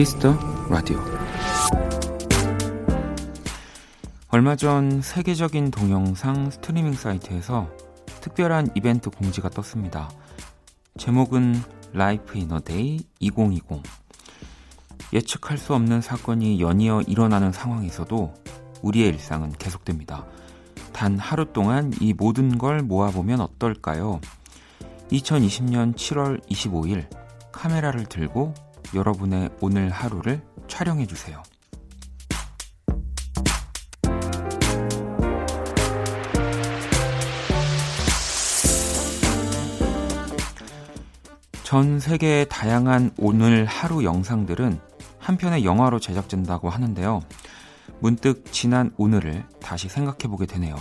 Kiss the radio 얼마 전 세계적인 동영상 스트리밍 사이트에서 특별한 이벤트 공지가 떴습니다. 제목은 Life in a Day 2020 예측할 수 없는 사건이 연이어 일어나는 상황에서도 우리의 일상은 계속됩니다. 단 하루 동안 이 모든 걸 모아보면 어떨까요? 2020년 7월 25일 카메라를 들고 여러분의 오늘 하루를 촬영해 주세요. 전 세계의 다양한 오늘 하루 영상들은 한 편의 영화로 제작된다고 하는데요. 문득 지난 오늘을 다시 생각해 보게 되네요.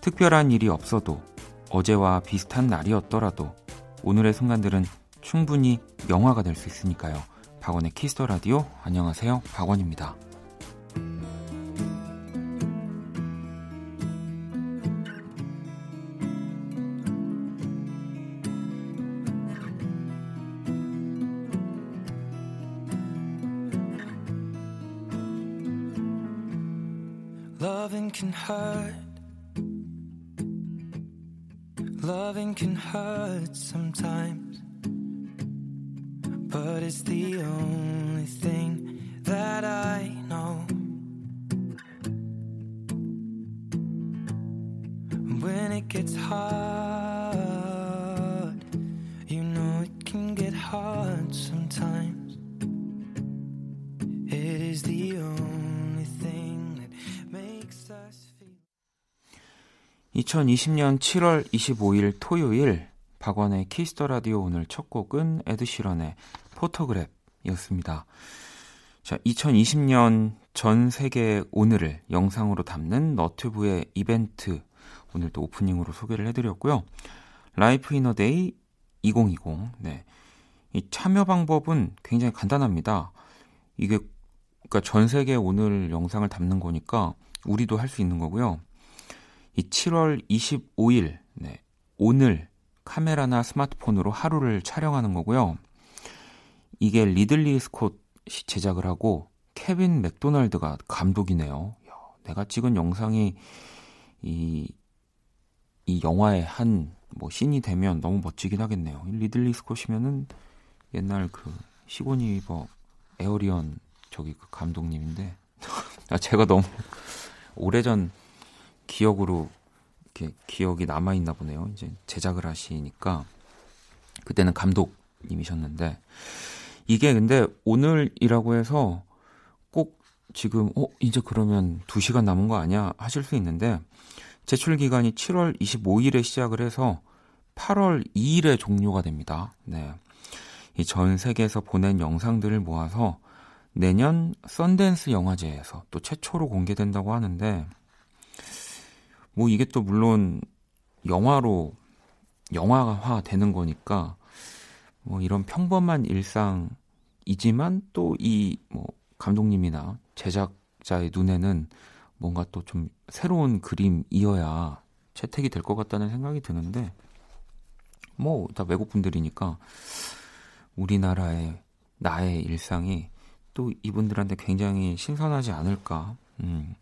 특별한 일이 없어도 어제와 비슷한 날이었더라도 오늘의 순간들은 충분히 영화가 될 수 있으니까요. 박원의 Kiss the radio 안녕하세요. 박원입니다. 2020년 7월 25일 토요일 박원의 Kiss the radio 오늘 첫 곡은 에드시런의 Photograph이었습니다. 자, 2020년 전 세계 오늘을 영상으로 담는 너튜브의 이벤트 오늘 또 오프닝으로 소개를 해드렸고요. Life in a Day 2020. 네. 이 참여 방법은 굉장히 간단합니다. 이게 그러니까 전 세계 오늘 영상을 담는 거니까 우리도 할 수 있는 거고요. 이 7월 25일 네. 오늘 카메라나 스마트폰으로 하루를 촬영하는 거고요. 이게 리들리 스콧이 제작을 하고 케빈 맥도날드가 감독이네요. 야, 내가 찍은 영상이 이, 이 영화의 한 뭐 씬이 되면 너무 멋지긴 하겠네요. 리들리 스콧이면은 옛날 그 시고니버 에어리언 저기 그 감독님인데 아 제가 너무 오래전 기억으로 이렇게 기억이 남아 있나 보네요. 이제 제작을 하시니까 그때는 감독님이셨는데 이게 근데 오늘이라고 해서 꼭 지금 어 이제 그러면 2시간 남은 거 아니야 하실 수 있는데 제출 기간이 7월 25일에 시작을 해서 8월 2일에 종료가 됩니다. 네. 이 전 세계에서 보낸 영상들을 모아서 내년 썬댄스 영화제에서 또 최초로 공개된다고 하는데 뭐 이게 또 물론 영화로 영화화 되는 거니까 뭐 이런 평범한 일상이지만 또 이 뭐 감독님이나 제작자의 눈에는 뭔가 또 좀 새로운 그림이어야 채택이 될 것 같다는 생각이 드는데 뭐 다 외국 분들이니까 우리나라의 나의 일상이 또 이분들한테 굉장히 신선하지 않을까. 음.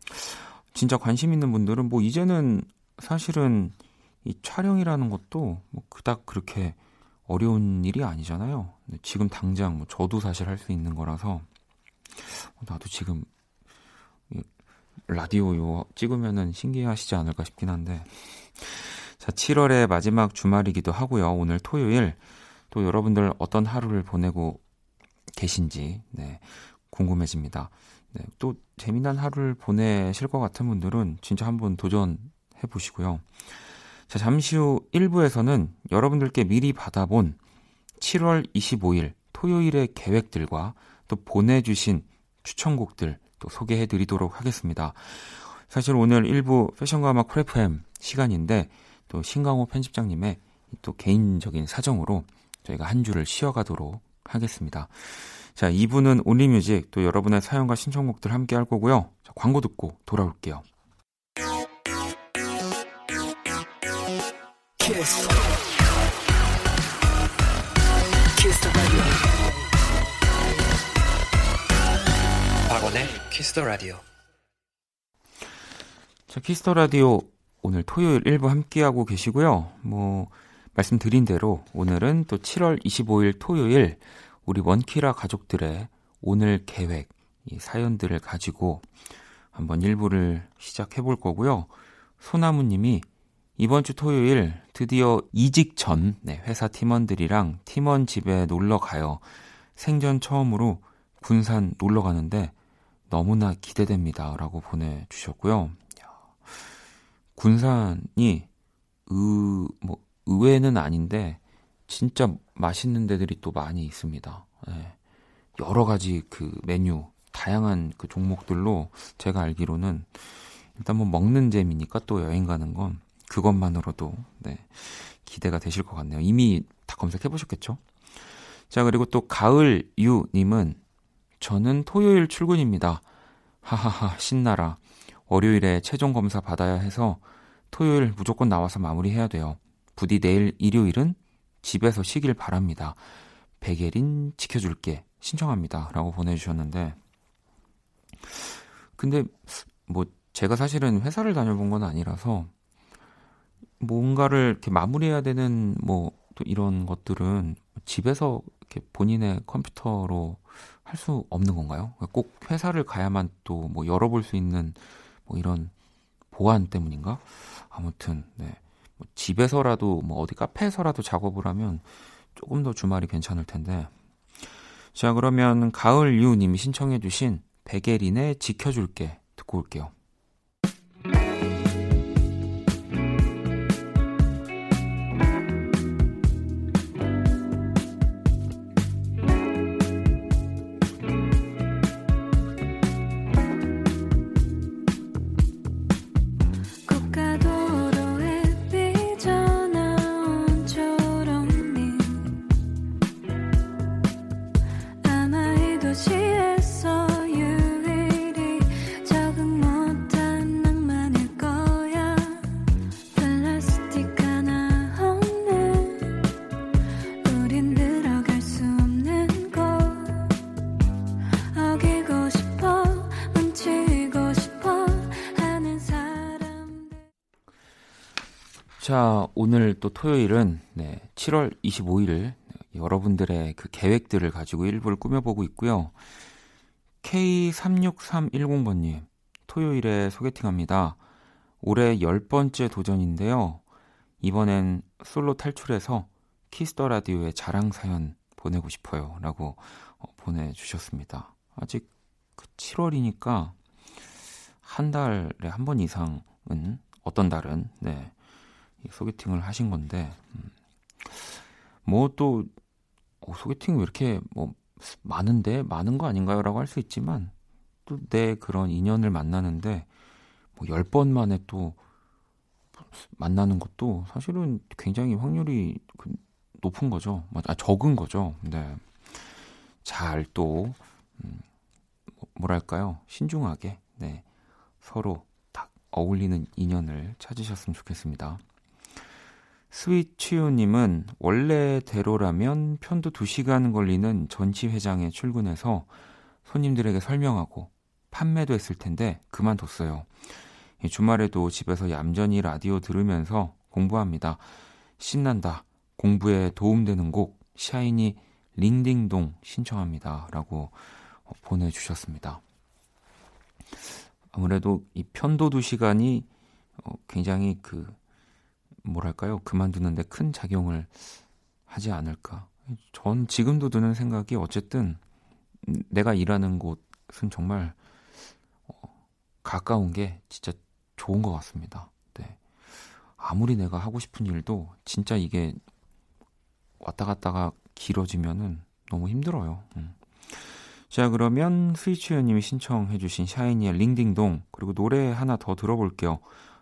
진짜 관심 있는 분들은 뭐 이제는 사실은 이 촬영이라는 것도 뭐 그닥 그렇게 어려운 일이 아니잖아요. 지금 당장 뭐 저도 사실 할 수 있는 거라서 나도 지금 라디오 요 찍으면은 신기하시지 않을까 싶긴 한데 자 7월의 마지막 주말이기도 하고요. 오늘 토요일 또 여러분들 어떤 하루를 보내고 계신지 네, 궁금해집니다. 네, 또 재미난 하루를 보내실 것 같은 분들은 진짜 한번 도전해 보시고요. 자, 잠시 후 1부에서는 여러분들께 미리 받아본 7월 25일 토요일의 계획들과 또 보내주신 추천곡들 또 소개해 드리도록 하겠습니다. 사실 오늘 1부 패션과 음악 프레프엠 시간인데 또 신강호 편집장님의 또 개인적인 사정으로 저희가 한 주를 쉬어가도록 하겠습니다. 자, 2부는 온리뮤직 또 여러분의 사연과 신청곡들 함께 할 거고요. 자, 광고 듣고 돌아올게요. 키스. Kiss the radio. 박원의 Kiss the radio. 자, Kiss the radio 오늘 토요일 1부 함께하고 계시고요. 뭐 말씀드린 대로 오늘은 또 7월 25일 토요일 우리 원키라 가족들의 오늘 계획 이 사연들을 가지고 한번 1부를 시작해 볼 거고요. 소나무 님이 이번 주 토요일 드디어 이직 전 네, 회사 팀원들이랑 팀원 집에 놀러 가요. 생전 처음으로 군산 놀러 가는데 너무나 기대됩니다. 라고 보내주셨고요. 군산이 의, 뭐, 의외는 아닌데 진짜 맛있는 데들이 또 많이 있습니다. 네. 여러 가지 그 메뉴, 다양한 그 종목들로 제가 알기로는 일단 뭐 먹는 재미니까 또 여행 가는 건 그것만으로도 네, 기대가 되실 것 같네요. 이미 다 검색해 보셨겠죠? 자, 그리고 또 가을 유님은 저는 토요일 출근입니다. 하하하, 신나라. 월요일에 최종 검사 받아야 해서 토요일 무조건 나와서 마무리해야 돼요. 부디 내일 일요일은 집에서 쉬길 바랍니다. 백예린 지켜줄게. 신청합니다. 라고 보내주셨는데. 근데 뭐 제가 사실은 회사를 다녀본 건 아니라서 뭔가를 이렇게 마무리해야 되는 뭐 또 이런 것들은 집에서 이렇게 본인의 컴퓨터로 할 수 없는 건가요? 꼭 회사를 가야만 또 뭐 열어볼 수 있는 뭐 이런 보안 때문인가? 아무튼 네. 뭐 집에서라도 뭐 어디 카페에서라도 작업을 하면 조금 더 주말이 괜찮을 텐데. 자 그러면 가을 유님이 신청해주신 백예린의 지켜줄게 듣고 올게요. 또 토요일은 네, 7월 25일 여러분들의 그 계획들을 가지고 일부를 꾸며보고 있고요. K36310번님, 토요일에 소개팅합니다. 올해 열 번째 도전인데요. 이번엔 솔로 탈출해서 Kiss the radio의 자랑 사연 보내고 싶어요. 라고 어, 보내주셨습니다. 아직 그 7월이니까 한 달에 한 번 이상은 어떤 달은, 네. 소개팅을 하신 건데 음. 뭐또 어, 소개팅 왜 이렇게 뭐 많은데 많은 거 아닌가요라고 할 수 있지만 또 내 그런 인연을 만나는데 뭐 10번 만에 또 만나는 것도 사실은 굉장히 확률이 그 높은 거죠. 아, 적은 거죠. 네. 잘또 음, 뭐랄까요? 신중하게 네. 서로 딱 어울리는 인연을 찾으셨으면 좋겠습니다. 스위치유님은 원래대로라면 편도 2시간 걸리는 전시회장에 출근해서 손님들에게 설명하고 판매도 했을 텐데 그만뒀어요. 주말에도 집에서 얌전히 라디오 들으면서 공부합니다. 신난다. 공부에 도움되는 곡 샤이니 링딩동 신청합니다. 라고 보내주셨습니다. 아무래도 이 편도 2시간이 어, 굉장히 그 뭐랄까요 그만두는데 큰 작용을 하지 않을까. 전 지금도 드는 생각이 어쨌든 내가 일하는 곳은 정말 어, 가까운 게 진짜 좋은 것 같습니다. 네. 아무리 내가 하고 싶은 일도 진짜 이게 왔다 갔다가 길어지면은 너무 힘들어요. 음. 자, 그러면 스위치연님이 신청해주신 샤이니의 링딩동, 그리고 노래 하나 더 들어볼게요.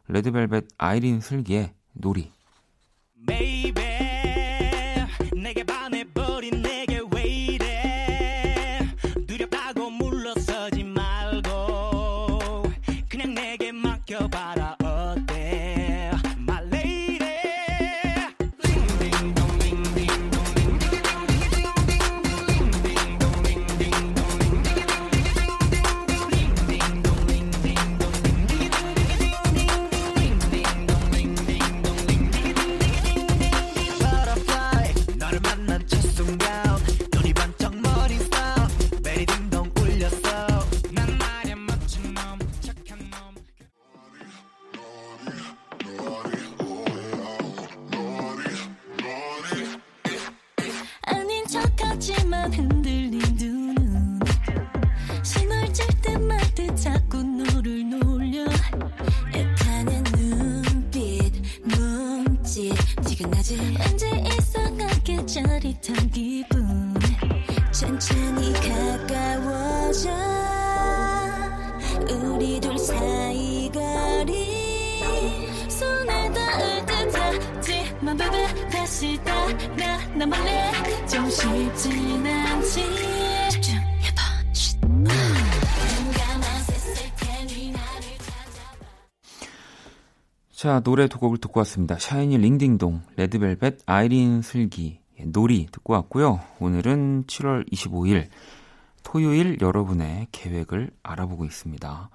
레드벨벳 아이린 슬기의 놀이. 짜 자, 노래 두 곡을 듣고 왔습니다. 샤이니 링딩동, 레드벨벳, 아이린 슬기, 예, 놀이 듣고 왔고요. 오늘은 7월 25일 토요일 여러분의 계획을 알아보고 있습니다.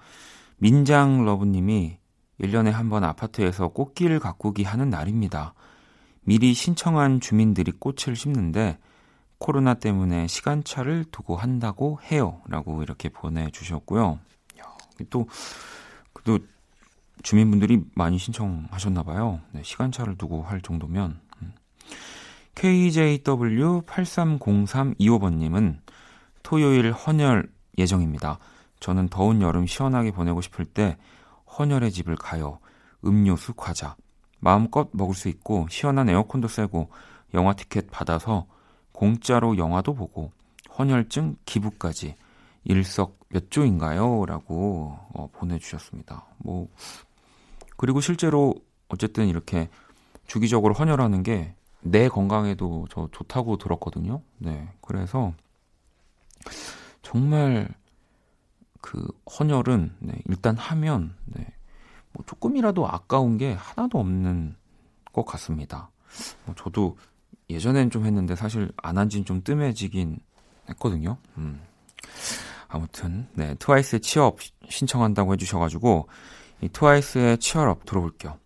민장 러브님이 1년에 한 번 아파트에서 꽃길 가꾸기 하는 날입니다. 미리 신청한 주민들이 꽃을 심는데 코로나 때문에 시간차를 두고 한다고 해요. 라고 이렇게 보내주셨고요. 야, 또, 또 주민분들이 많이 신청하셨나 봐요. 네, 시간차를 두고 할 정도면. 음. KJW830325번님은 토요일 헌혈 예정입니다. 저는 더운 여름 시원하게 보내고 싶을 때 헌혈의 집을 가요. 음료수, 과자. 마음껏 먹을 수 있고 시원한 에어컨도 쐬고 영화 티켓 받아서 공짜로 영화도 보고 헌혈증 기부까지 일석 몇 조인가요? 라고 어, 보내주셨습니다. 뭐 그리고 실제로 어쨌든 이렇게 주기적으로 헌혈하는 게 내 건강에도 저 좋다고 들었거든요. 네. 그래서 정말 그 헌혈은 네, 일단 하면 네, 뭐 조금이라도 아까운 게 하나도 없는 것 같습니다. 뭐 저도 예전엔 좀 했는데 사실 안 한 지는 좀 뜸해지긴 했거든요. 음. 아무튼 네 트와이스의 치업 신청한다고 해주셔가지고 이 트와이스의 치얼업 들어볼게요.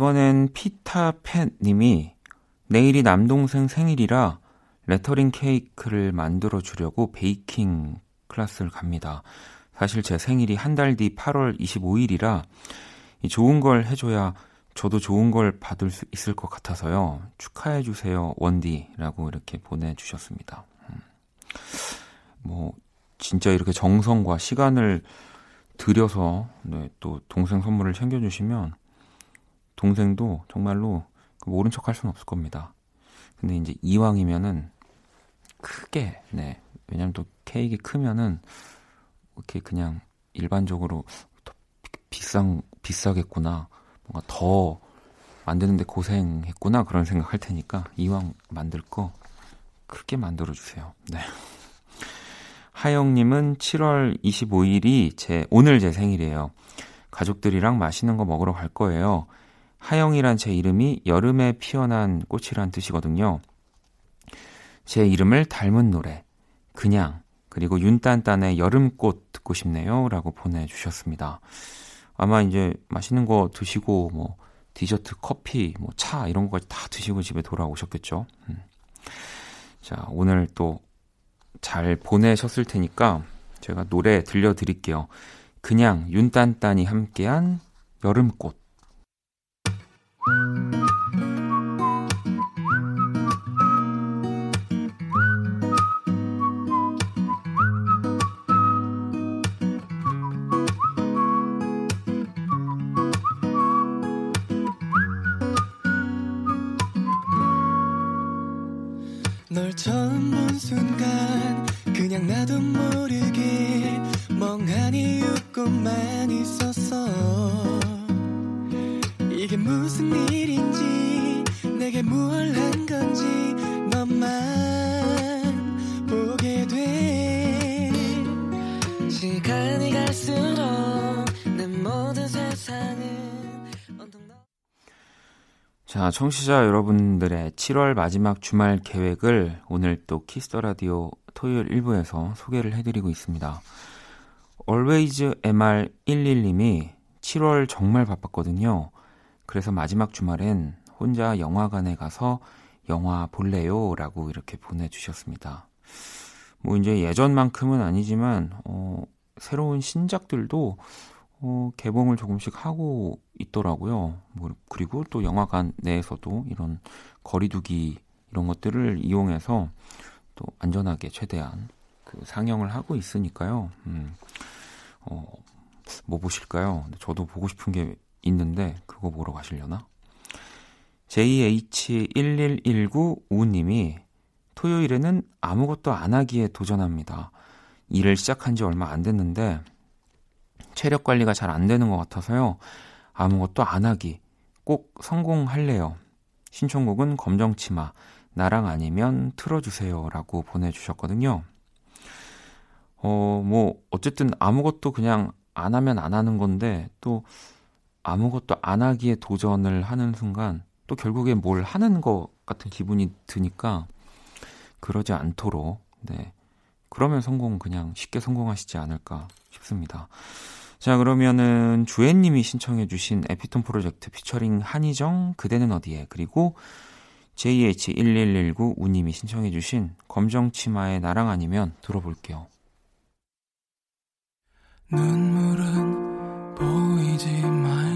이번엔 피타팻님이 내일이 남동생 생일이라 레터링 케이크를 만들어 주려고 베이킹 클래스를 갑니다. 사실 제 생일이 한 달 뒤 8월 25일이라 좋은 걸 해줘야 저도 좋은 걸 받을 수 있을 것 같아서요. 축하해 주세요, 원디라고 이렇게 보내주셨습니다. 음. 뭐 진짜 이렇게 정성과 시간을 들여서 네, 또 동생 선물을 챙겨주시면 동생도 정말로 모른 척 할 수는 없을 겁니다. 근데 이제 이왕이면은 크게, 네. 왜냐면 또 케이크 크면은 이렇게 그냥 일반적으로 더 비싼, 비싸겠구나. 뭔가 더 만드는데 고생했구나. 그런 생각 할 테니까 이왕 만들 거 크게 만들어 주세요. 네. 하영님은 7월 25일이 제, 오늘 제 생일이에요. 가족들이랑 맛있는 거 먹으러 갈 거예요. 하영이란 제 이름이 여름에 피어난 꽃이란 뜻이거든요. 제 이름을 닮은 노래, 그냥, 그리고 윤딴딴의 여름꽃 듣고 싶네요. 라고 보내주셨습니다. 아마 이제 맛있는 거 드시고, 뭐, 디저트, 커피, 뭐, 차, 이런 거까지 다 드시고 집에 돌아오셨겠죠. 음. 자, 오늘 또 잘 보내셨을 테니까 제가 노래 들려드릴게요. 그냥 윤딴딴이 함께한 여름꽃. 널 처음 본 순간 그냥 나도 모르게 멍하니 웃고만 있었어 이게 무슨 일인지 내게 무얼 한 건지 너만 보게 돼 시간이 갈수록 내 모든 세상은 자, 자, 청취자 여러분들의 7월 마지막 주말 계획을 오늘 또 Kiss the radio 토요일 1부에서 소개를 해드리고 있습니다. Always MR11님이 7월 정말 바빴거든요. 그래서 마지막 주말엔 혼자 영화관에 가서 영화 볼래요? 라고 이렇게 보내주셨습니다. 뭐 이제 예전만큼은 아니지만, 어, 새로운 신작들도 어, 개봉을 조금씩 하고 있더라고요. 뭐, 그리고 또 영화관 내에서도 이런 거리두기 이런 것들을 이용해서 또 안전하게 최대한 그 상영을 하고 있으니까요. 음, 어, 뭐 보실까요? 저도 보고 싶은 게 있는데 그거 보러 가시려나? JH1119 우님이 토요일에는 아무것도 안 하기에 도전합니다. 일을 시작한 지 얼마 안 됐는데 체력 관리가 잘 안 되는 것 같아서요. 아무것도 안 하기 꼭 성공할래요. 신청곡은 검정치마 나랑 아니면 틀어주세요라고 보내주셨거든요. 어, 뭐 어쨌든 아무것도 그냥 안 하면 안 하는 건데 또 아무것도 안 하기에 도전을 하는 순간 또 결국에 뭘 하는 것 같은 기분이 드니까 그러지 않도록 네 그러면 성공 그냥 쉽게 성공하시지 않을까 싶습니다. 자, 그러면은 주애님이 신청해주신 에피톤 프로젝트 피처링 한희정, 그대는 어디에, 그리고 JH1119 우님이 신청해주신 검정치마의 나랑 아니면 들어볼게요. 눈물은 보이지 말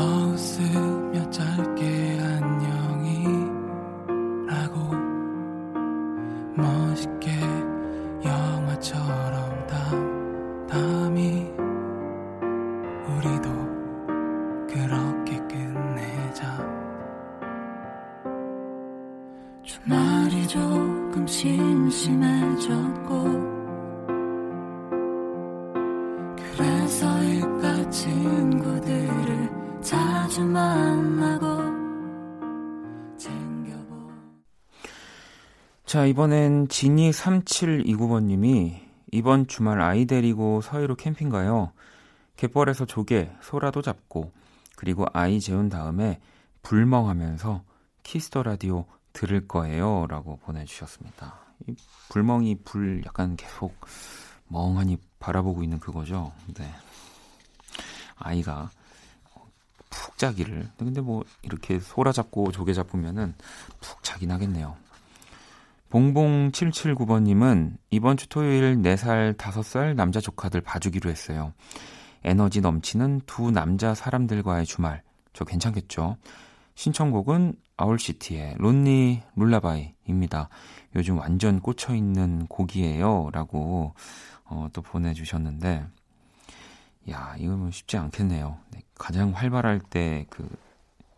웃으며 짧게 안녕이라고 멋있게 영화처럼 담담히 우리도 그렇게 끝내자. 주말이 조금 심심해졌 자, 이번엔 지니3729번님이 이번 주말 아이 데리고 서해로 캠핑 가요. 갯벌에서 조개, 소라도 잡고, 그리고 아이 재운 다음에 불멍하면서 Kiss the radio 들을 거예요. 라고 보내주셨습니다. 이 불멍이 불 약간 계속 멍하니 바라보고 있는 그거죠. 네. 아이가 푹 자기를. 근데 뭐 이렇게 소라 잡고 조개 잡으면은 푹 자긴 하겠네요. 봉봉779번님은 이번 주 토요일 4살, 5살 남자 조카들 봐주기로 했어요. 에너지 넘치는 두 남자 사람들과의 주말. 저 괜찮겠죠? 신청곡은 아울시티의 론니 룰라바이입니다. 요즘 완전 꽂혀있는 곡이에요. 라고 어, 또 보내주셨는데, 야, 이거 뭐 쉽지 않겠네요. 네, 가장 활발할 때 그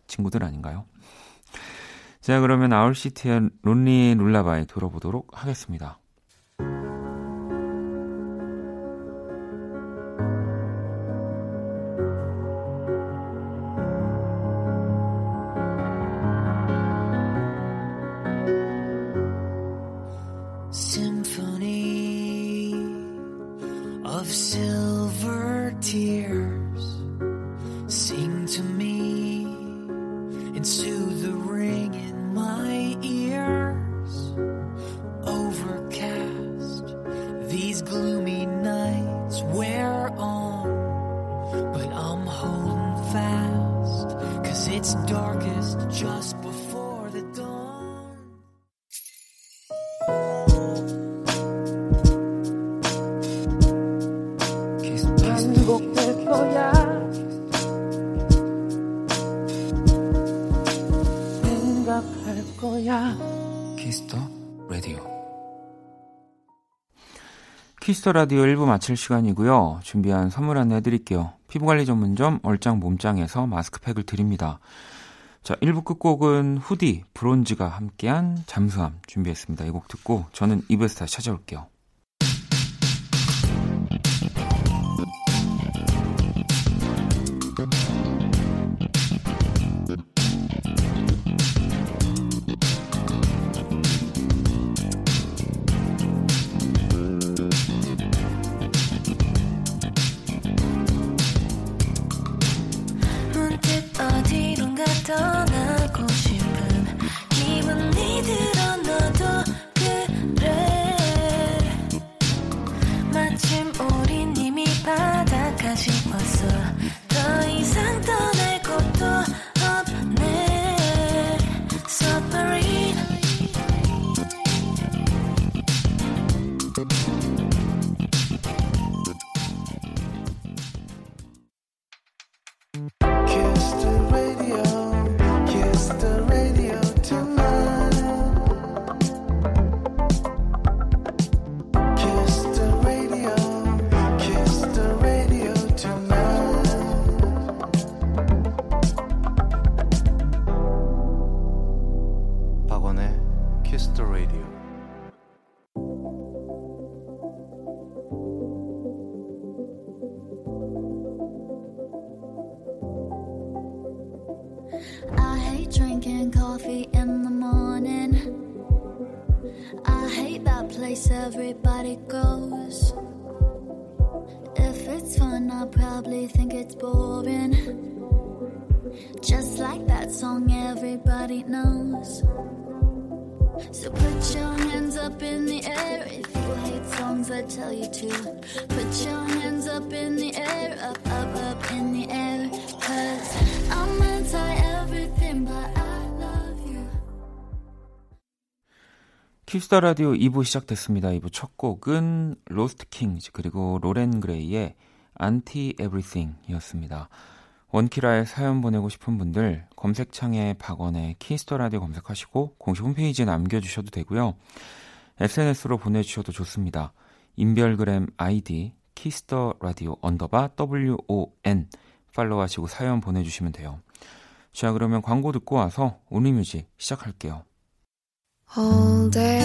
친구들 아닌가요? 자, 그러면 아울시티의 론리 룰라바이 들어보도록 하겠습니다. Symphony of silver tears Kiss the Radio 1부 마칠 시간이고요. 준비한 선물 안내 해드릴게요. 피부관리 전문점 얼짱 몸짱에서 마스크팩을 드립니다. 자, 1부 끝곡은 후디, 브론즈가 함께한 잠수함 준비했습니다. 이 곡 듣고 저는 2부에서 다시 찾아올게요. Drinking coffee in the morning. I hate that place everybody goes. If it's fun, I'll probably think it's boring. Just like that song everybody knows. So put your hands up in the air if you hate songs that tell you to. Put your hands up in the air, up, up, up in the air. Cause I'm Kiss the Radio 2부 시작됐습니다. 2부 첫 곡은 Lost Kings 그리고 Loren Gray의 Anti-Everything이었습니다. 원키라에 사연 보내고 싶은 분들 검색창에 박원의 Kiss the Radio 검색하시고 공식 홈페이지에 남겨 주셔도 되고요. SNS로 보내 주셔도 좋습니다. 인별그램 아이디 Kiss the Radio 언더바 WON 팔로우하시고 사연 보내 주시면 돼요. 자 그러면 광고 듣고 와서 온리 뮤직 시작할게요. all day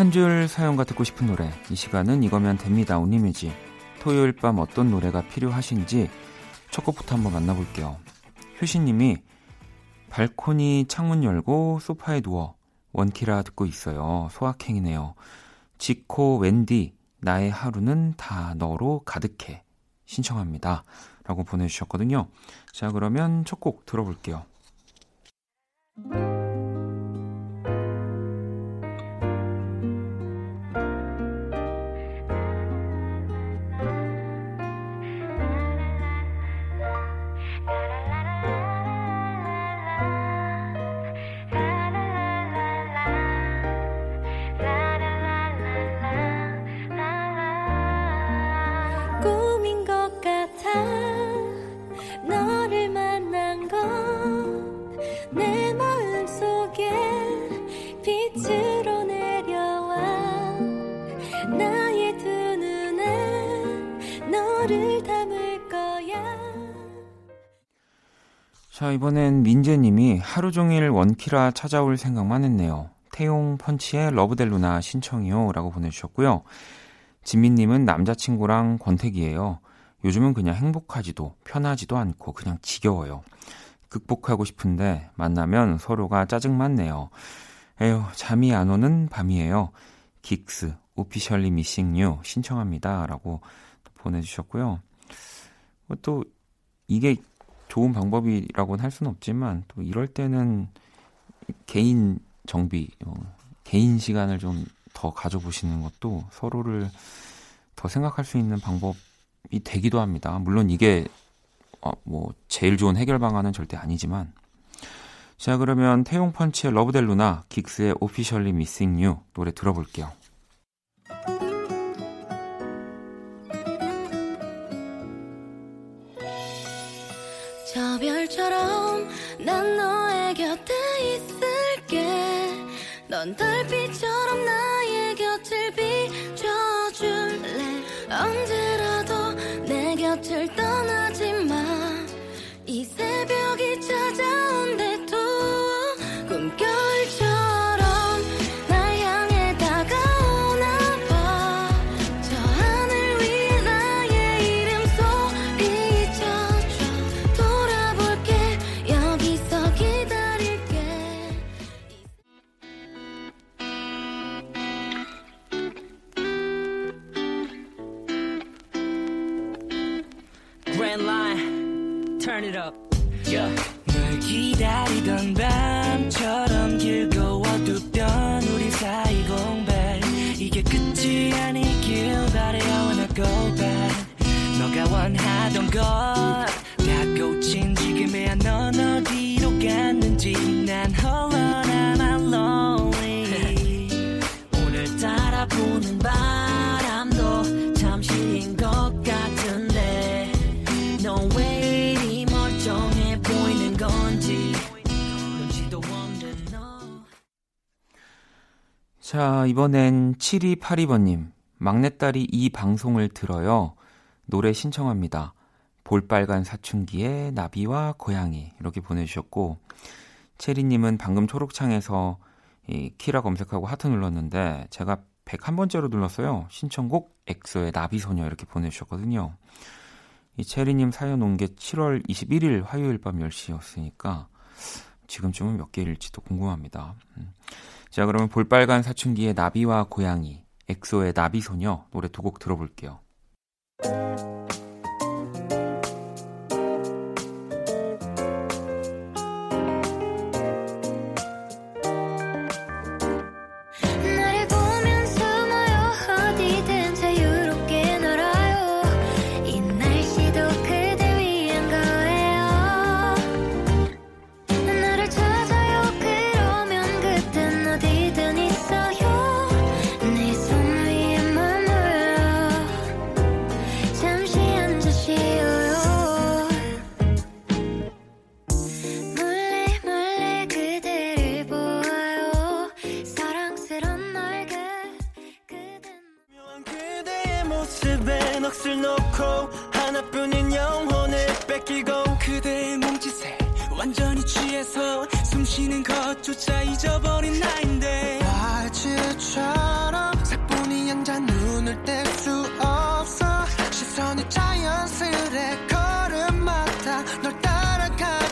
한 줄 사연과 듣고 싶은 노래. 이 시간은 이거면 됩니다. Only Music. 토요일 밤 어떤 노래가 필요하신지 첫 곡부터 한번 만나볼게요. 효신님이 발코니 창문 열고 소파에 누워 원키라 듣고 있어요. 소확행이네요. 지코 웬디 나의 하루는 다 너로 가득해 신청합니다. 라고 보내주셨거든요. 자 그러면 첫 곡 들어볼게요. 자 이번엔 민재님이 하루 종일 원키라 찾아올 생각만 했네요. 태용 펀치의 러브델루나 신청이요 라고 보내주셨고요. 지민님은 남자친구랑 권태기예요. 요즘은 그냥 행복하지도 편하지도 않고 그냥 지겨워요. 극복하고 싶은데 만나면 서로가 짜증만 내요. 에휴 잠이 안 오는 밤이에요. 긱스 오피셜리 미싱 유 신청합니다. 라고 보내주셨고요. 뭐또 이게 좋은 방법이라고는 할 수는 없지만 또 이럴 때는 개인 정비, 어, 개인 시간을 좀 더 가져보시는 것도 서로를 더 생각할 수 있는 방법이 되기도 합니다. 물론 이게 어, 뭐 제일 좋은 해결 방안은 절대 아니지만 자 그러면 태용 펀치의 러브델 루나 긱스의 오피셜리 미싱 유 노래 들어볼게요. 넌 달빛처럼 나 turn it up. Yeah. 널 기다리던 밤처럼 자, 이번엔 7282번님. 막내딸이 이 방송을 들어요. 노래 신청합니다. 볼빨간 사춘기의 나비와 고양이. 이렇게 보내주셨고, 체리님은 방금 초록창에서 이 키라 검색하고 하트 눌렀는데, 제가 101번째로 눌렀어요. 신청곡 엑소의 나비소녀 이렇게 보내주셨거든요. 이 체리님 사연 온 게 7월 21일 화요일 밤 10시였으니까, 지금쯤은 몇 개일지도 궁금합니다. 음. 자, 그러면 볼빨간 사춘기의 나비와 고양이, 엑소의 나비소녀 노래 두 곡 들어볼게요.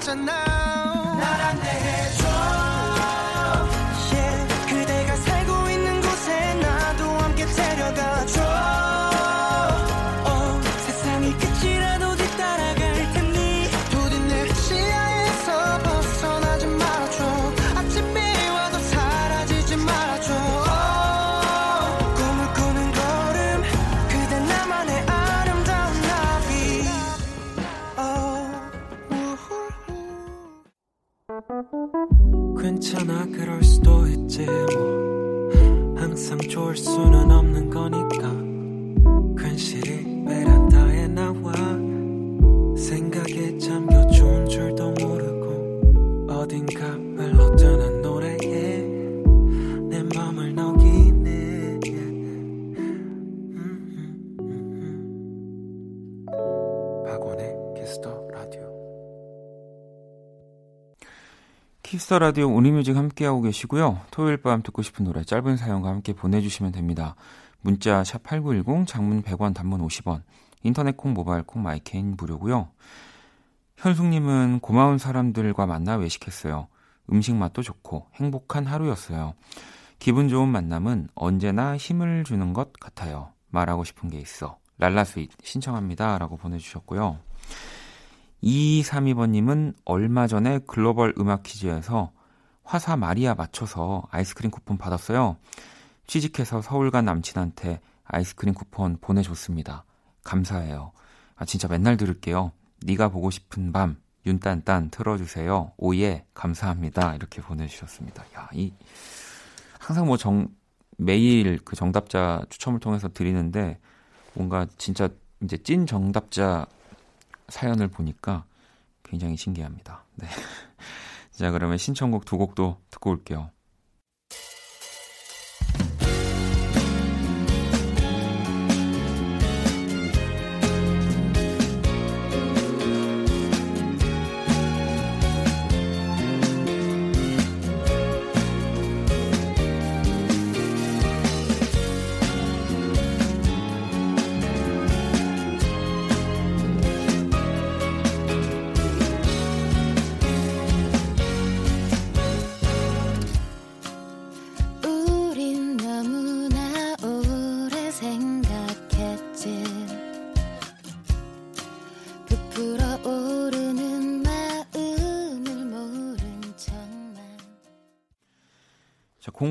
따라 Kiss the Radio Only Music 함께하고 계시고요. 토요일 밤 듣고 싶은 노래 짧은 사연과 함께 보내주시면 됩니다. 문자 샵 8910 장문 100원 단문 50원 인터넷 콩 모바일 콩 my K는 무료고요. 현숙님은 고마운 사람들과 만나 외식했어요. 음식 맛도 좋고 행복한 하루였어요. 기분 좋은 만남은 언제나 힘을 주는 것 같아요. 말하고 싶은 게 있어. 랄라스윗 신청합니다. 라고 보내주셨고요. 2232번님은 얼마 전에 글로벌 음악 퀴즈에서 화사 마리아 맞춰서 아이스크림 쿠폰 받았어요. 취직해서 서울 간 남친한테 아이스크림 쿠폰 보내줬습니다. 감사해요. 아, 진짜 맨날 들을게요. 네가 보고 싶은 밤 윤딴딴 틀어주세요. 오예 감사합니다. 이렇게 보내주셨습니다. 야, 이 항상 뭐 정 매일 그 정답자 추첨을 통해서 드리는데 뭔가 진짜 이제 찐 정답자 사연을 보니까 굉장히 신기합니다. 네. 자, 그러면 신청곡 두 곡도 듣고 올게요.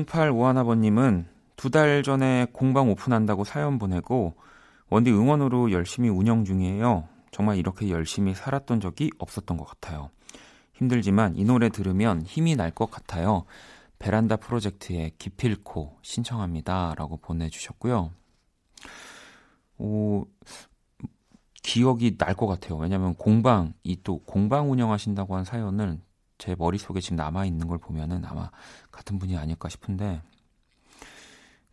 0851아버님은 두 달 전에 공방 오픈한다고 사연 보내고 원디 응원으로 열심히 운영 중이에요. 정말 이렇게 열심히 살았던 적이 없었던 것 같아요. 힘들지만 이 노래 들으면 힘이 날 것 같아요. 베란다 프로젝트의 기필코 신청합니다. 라고 보내주셨고요. 오, 기억이 날 것 같아요. 왜냐면 공방, 이 또 공방 운영하신다고 한 사연을 제 머릿속에 지금 남아있는 걸 보면은 아마 같은 분이 아닐까 싶은데,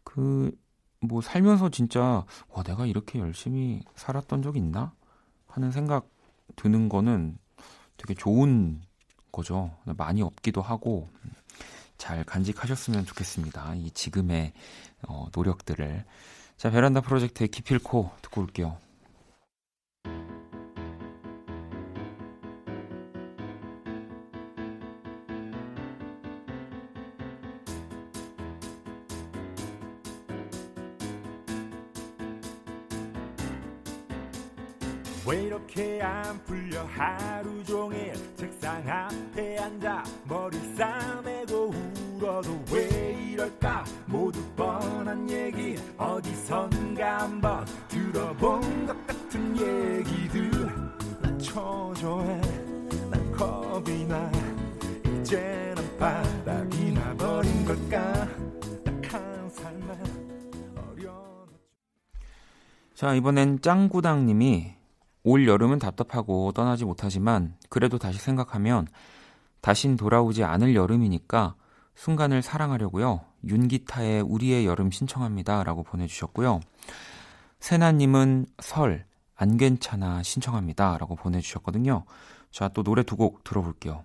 그, 뭐 살면서 진짜, 와, 내가 이렇게 열심히 살았던 적 있나? 하는 생각 드는 거는 되게 좋은 거죠. 많이 없기도 하고, 잘 간직하셨으면 좋겠습니다. 이 지금의 어, 노력들을. 자, 베란다 프로젝트의 기필코 듣고 올게요. 이번엔 짱구당님이 올 여름은 답답하고 떠나지 못하지만 그래도 다시 생각하면 다신 돌아오지 않을 여름이니까 순간을 사랑하려고요. 윤기타의 우리의 여름 신청합니다. 라고 보내주셨고요. 세나님은 설, 안 괜찮아 신청합니다. 라고 보내주셨거든요. 자, 또 노래 두 곡 들어볼게요.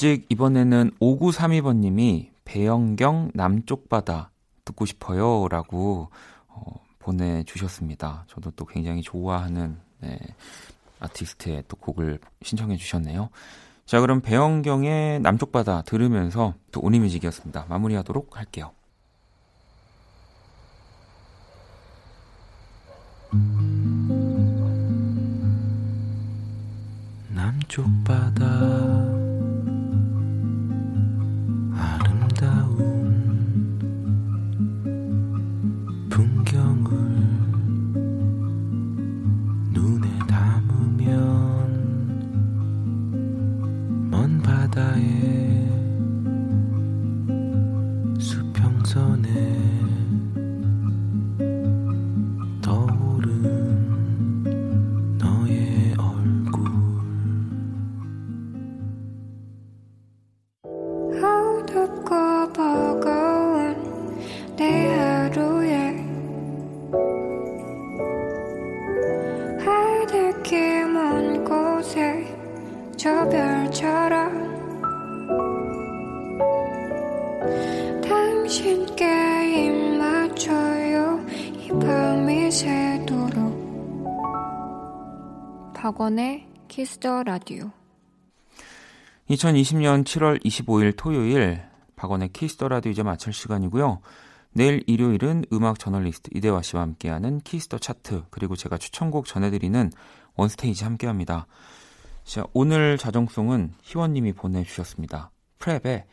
뮤직 이번에는 5932번님이 배영경 남쪽 바다 듣고 싶어요 라고 어, 보내주셨습니다. 저도 또 굉장히 좋아하는 네, 아티스트의 또 곡을 신청해 주셨네요. 자, 그럼 배영경의 남쪽 바다 들으면서 또 온리뮤직이었습니다. 마무리하도록 할게요. 남쪽 바다 박원의 Kiss the Radio 2020년 7월 25일 토요일 박원의 Kiss the Radio 이제 마칠 시간이고요. 내일 일요일은 음악 저널리스트 이대화 씨와 함께하는 Kiss the Chart 그리고 제가 추천곡 전해드리는 One Stage 함께합니다. 자, 오늘 자정송은 희원님이 보내주셨습니다. PREP의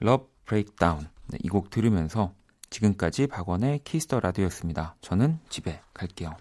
Love Breaks Down 네, 이곡 들으면서 지금까지 박원의 Kiss the Radio였습니다. 저는 집에 갈게요.